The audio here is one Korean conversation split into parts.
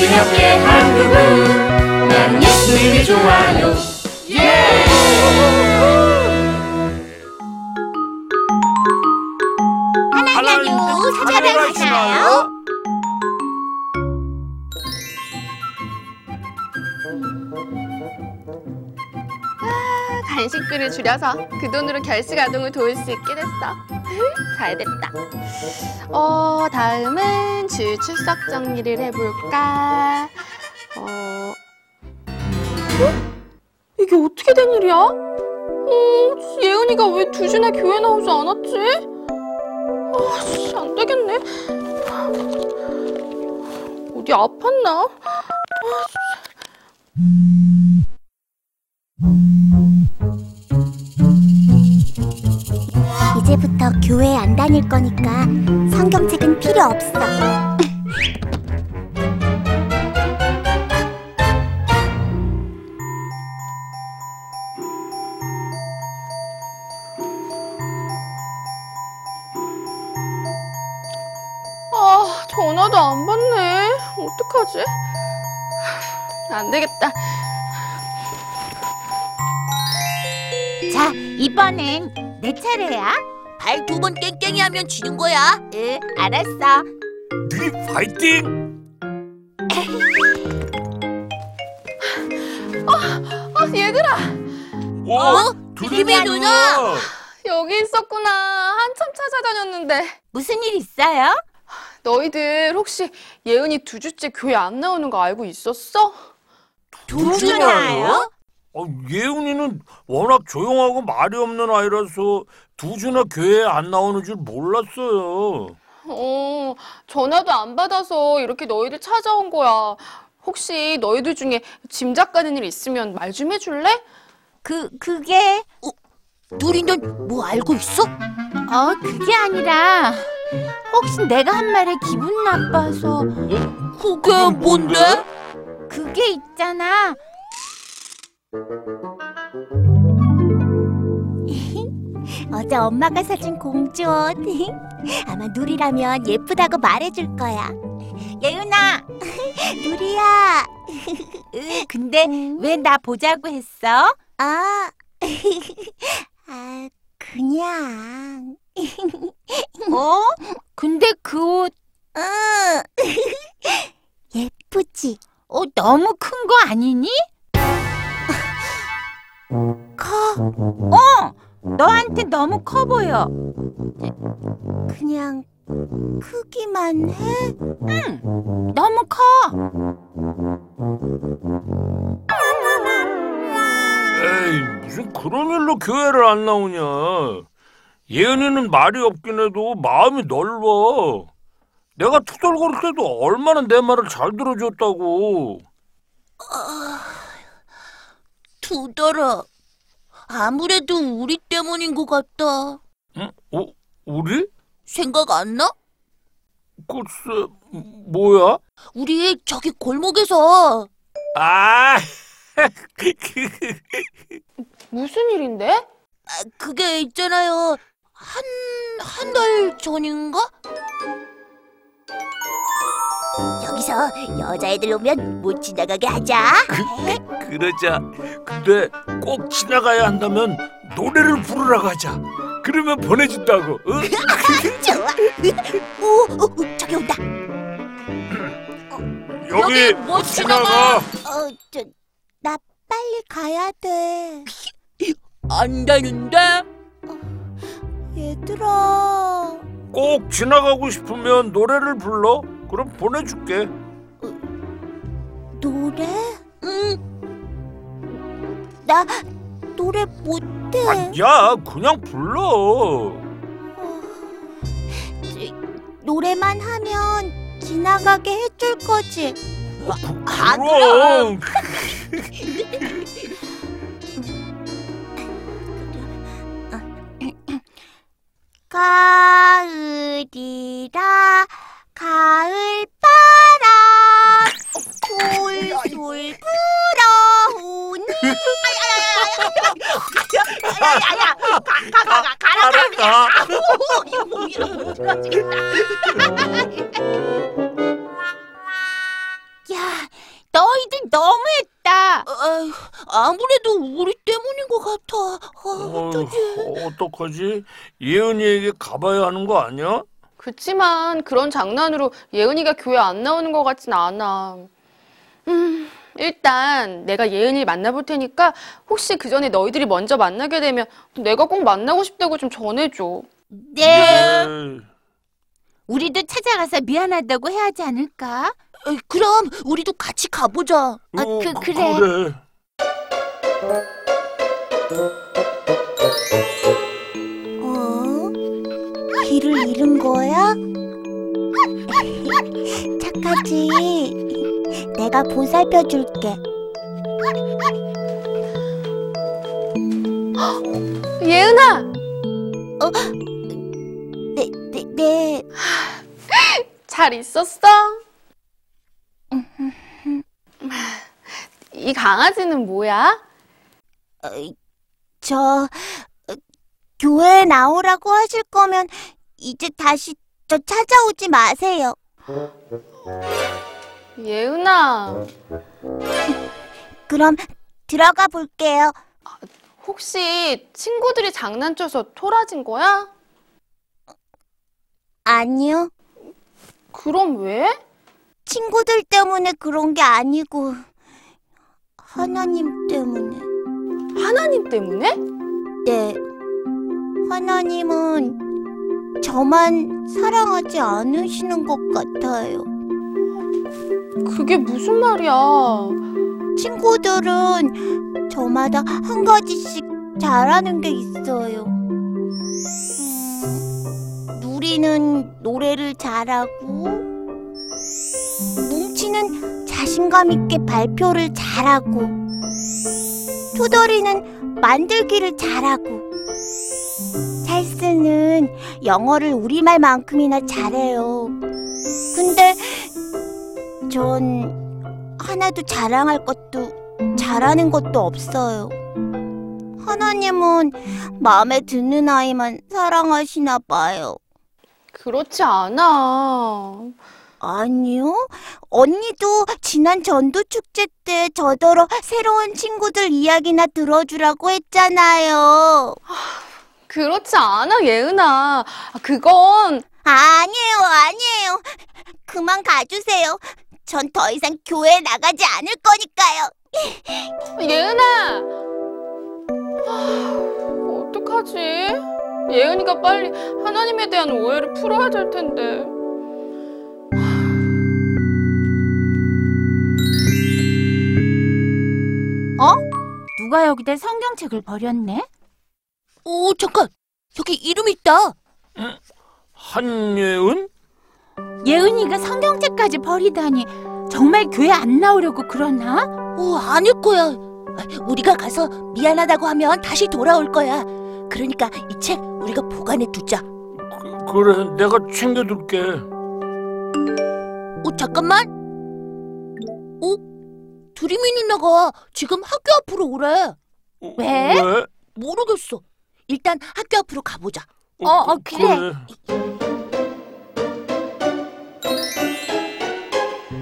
우리 함께 한 그분. 나는 예수님이 좋아요. 하나님도 찾아가시나요? 간식비를 줄여서 그 돈으로 결식 아동을 도울 수 있게 됐어. 잘 됐다. 어, 다음은 주 출석 정리를 해볼까? 어, 어? 이게 어떻게 된 일이야? 어, 예은이가 왜두 주나 교회 나오지 않았지? 아, 씨, 안 되겠네. 어디 아팠나? 이제 교회 안 다닐 거니까 성경책은 필요 없어. 아, 전화도 안 받네. 어떡하지? 안 되겠다. 자, 이번엔 내 차례야. 발 두번 땡땡이 하면 지는 거야. 응, 알았어. 네 파이팅! 아, 얘들아, 어? 드림이 누나! 여기 있었구나. 한참 찾아다녔는데. 무슨 일 있어요? 너희들 혹시 예은이 두 주째 교회 안 나오는 거 알고 있었어? 두 주나요? 어, 예은이는 워낙 조용하고 말이 없는 아이라서 두 주나 교회에 안 나오는 줄 몰랐어요. 어, 전화도 안 받아서 이렇게 너희들 찾아온 거야. 혹시 너희들 중에 짐작 가는 일 있으면 말 좀 해줄래? 그, 그게... 어, 누리는 뭐 알고 있어? 어, 그게 아니라 혹시 내가 한 말에 기분 나빠서 그게 뭔데? 그게 있잖아. 어제 엄마가 사준 공주 옷. 아마 누리라면 예쁘다고 말해줄 거야. 예윤아, 누리야. 근데 왜 나 보자고 했어? 아, 아 그냥. 어? 근데 그 옷. 응. 예쁘지? 어, 너무 큰 거 아니니? 커? 어! 너한테 너무 커 보여. 그냥 크기만 해? 응, 너무 커. 에이, 무슨 그런 일로 교회를 안 나오냐. 예은이는 말이 없긴 해도 마음이 넓어. 내가 투덜거릴 때도 얼마나 내 말을 잘 들어줬다고. 두더라. 아무래도 우리 때문인 것 같다. 응? 어? 우리? 생각 안 나? 글쎄, 뭐야? 우리 저기 골목에서 아, 무슨 일인데? 아, 그게 있잖아요. 한, 한 달 전인가? 여기서 여자애들 오면 못 지나가게 하자. 그러자. 근데 꼭 지나가야 한다면 노래를 부르러 가자. 그러면 보내준다고. 응? 좋아. 오, 오, 저기 온다. 여기 못 지나가. 어, 저, 나 빨리 가야 돼. 안 되는데? 얘들아. 꼭 지나가고 싶으면 노래를 불러. 그럼 보내줄게. 노래? 응. 나 노래 못해. 아, 야, 그냥 불러. 노래만 하면 지나가게 해줄 거지. 아, 그럼. 아무래도 우리 때문인 것 같아. 어, 어, 어떡하지? 예은이에게 가봐야 하는 거 아니야? 그치만 그런 장난으로 예은이가 교회 안 나오는 것 같진 않아. 음, 일단 내가 예은이를 만나볼 테니까 혹시 그 전에 너희들이 먼저 만나게 되면 내가 꼭 만나고 싶다고 좀 전해줘. 네. 에이, 우리도 찾아가서 미안하다고 해야 하지 않을까? 그럼 우리도 같이 가보자. 아, 어, 그, 그- 그래. 그래. 어? 길을 잃은 거야? 착하지. 내가 보살펴 줄게. 예은아! 네, 네, 네. 잘 있었어? 이 강아지는 뭐야? 어, 저 어, 교회에 나오라고 하실 거면 이제 다시 저 찾아오지 마세요. 예은아, 그럼 들어가 볼게요. 혹시 친구들이 장난쳐서 토라진 거야? 아니요. 그럼 왜? 친구들 때문에 그런 게 아니고 하나님 때문에. 하나님 때문에? 네. 하나님은 저만 사랑하지 않으시는 것 같아요. 그게 무슨 말이야? 친구들은 저마다 한 가지씩 잘하는 게 있어요. 음, 누리는 노래를 잘하고, 뭉치는 자신감 있게 발표를 잘하고, 투덜이는 만들기를 잘하고, 찰스는 영어를 우리말만큼이나 잘해요. 근데 전 하나도 자랑할 것도 잘하는 것도 없어요. 하나님은 마음에 드는 아이만 사랑하시나 봐요. 그렇지 않아. 아니요. 언니도 지난 전도 축제 때 저더러 새로운 친구들 이야기나 들어주라고 했잖아요. 그렇지 않아, 예은아. 아, 그건 아니에요, 아니에요. 그만 가주세요. 전 더 이상 교회에 나가지 않을 거니까요. 예은아. 아, 어떡하지? 예은이가 빨리 하나님에 대한 오해를 풀어야 될 텐데. 누가 여기다 성경책을 버렸네? 오, 잠깐. 여기 이름 있다. 한예은? 예은이가 성경책까지 버리다니 정말 교회 안 나오려고 그러나? 오, 아닐 거야. 우리가 가서 미안하다고 하면 다시 돌아올 거야. 그러니까 이 책 우리가 보관해 두자. 그, 그래, 내가 챙겨둘게. 어, 잠깐만. 어? 드림이 누나가 지금 학교 앞으로 오래. 왜? 왜? 모르겠어. 일단 학교 앞으로 가보자. 어, 어, 그래.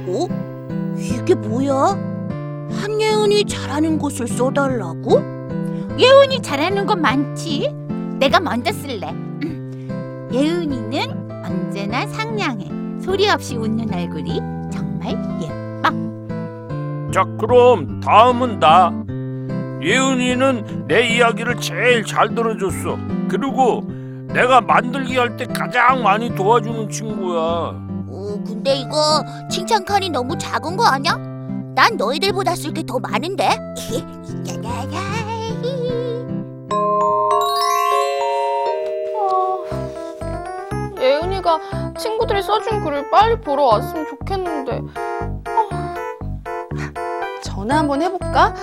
어? 이게 뭐야? 한예은이 잘하는 곳을 써달라고? 예은이 잘하는 건 많지. 내가 먼저 쓸래. 음. 예은이는 언제나 상냥해. 소리 없이 웃는 얼굴이 정말 예뻐. 자, 그럼 다음은 나. 예은이는 내 이야기를 제일 잘 들어줬어. 그리고 내가 만들기 할 때 가장 많이 도와주는 친구야. 어, 근데 이거 칭찬 칸이 너무 작은 거 아니야? 난 너희들보다 쓸 게 더 많은데. 아, 예은이가 친구들이 써준 글을 빨리 보러 왔으면 좋겠는데. 아, 전화 한번 해볼까?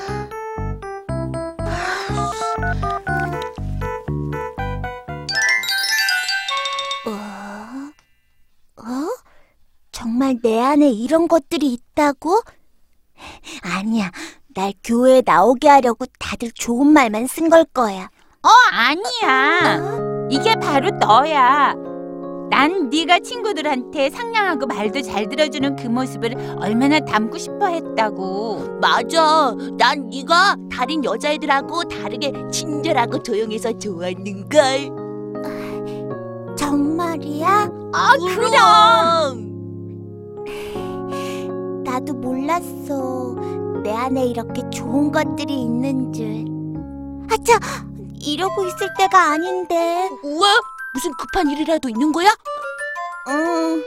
어? 어? 정말 내 안에 이런 것들이 있다고? 아니야. 날 교회에 나오게 하려고 다들 좋은 말만 쓴 걸 거야. 어, 아니야. 이게 바로 너야. 난 네가 친구들한테 상냥하고 말도 잘 들어주는 그 모습을 얼마나 담고 싶어 했다고. 맞아. 난 네가 다른 여자애들하고 다르게 친절하고 조용해서 좋았는걸. 정말이야? 아, 그럼. 나도 몰랐어. 내 안에 이렇게 좋은 것들이 있는 줄. 아차, 이러고 있을 때가 아닌데. 왜? 무슨 급한 일이라도 있는 거야? 응,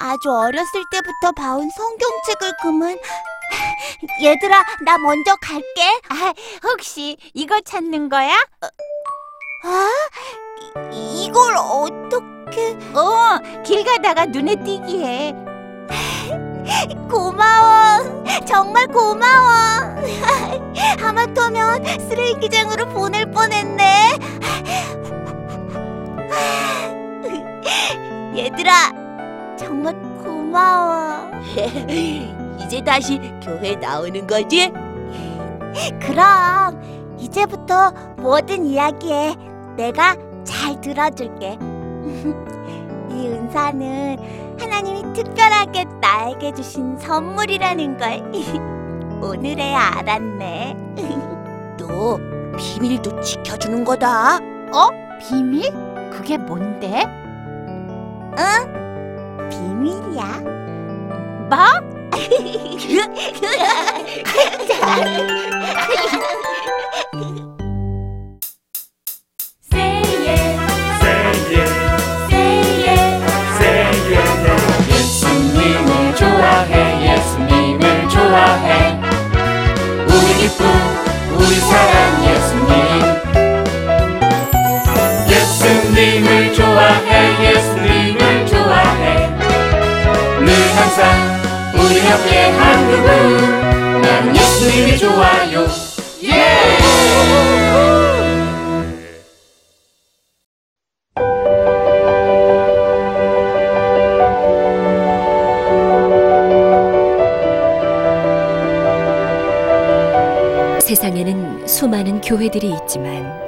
아주 어렸을 때부터 봐온 성경책을 그만. 얘들아, 나 먼저 갈게. 아, 혹시 이거 찾는 거야? 아? 이- 이걸 어떻게? 어, 길 가다가 눈에 띄기에. 고마워. 정말 고마워. 하마터면 쓰레기장으로 보낼 뻔했네. 얘들아, 정말 고마워. 이제 다시 교회 나오는 거지? 그럼 이제부터 모든 이야기에 내가 잘 들어줄게. 이 은사는 하나님이 특별하게 나에게 주신 선물이라는 걸 오늘에야 알았네. 또 비밀도 지켜주는 거다. 어? 비밀? 그게 뭔데? 비밀이야. 뭐? 예수님을 좋아해 예수님을 좋아해 우리 기쁨 우리 사랑 예수님을 좋아해 예수님을 좋아해. 늘 항상 우리 옆에 한 그분. 나는 예수님이 좋아요. 예! 세상에는 수많은 교회들이 있지만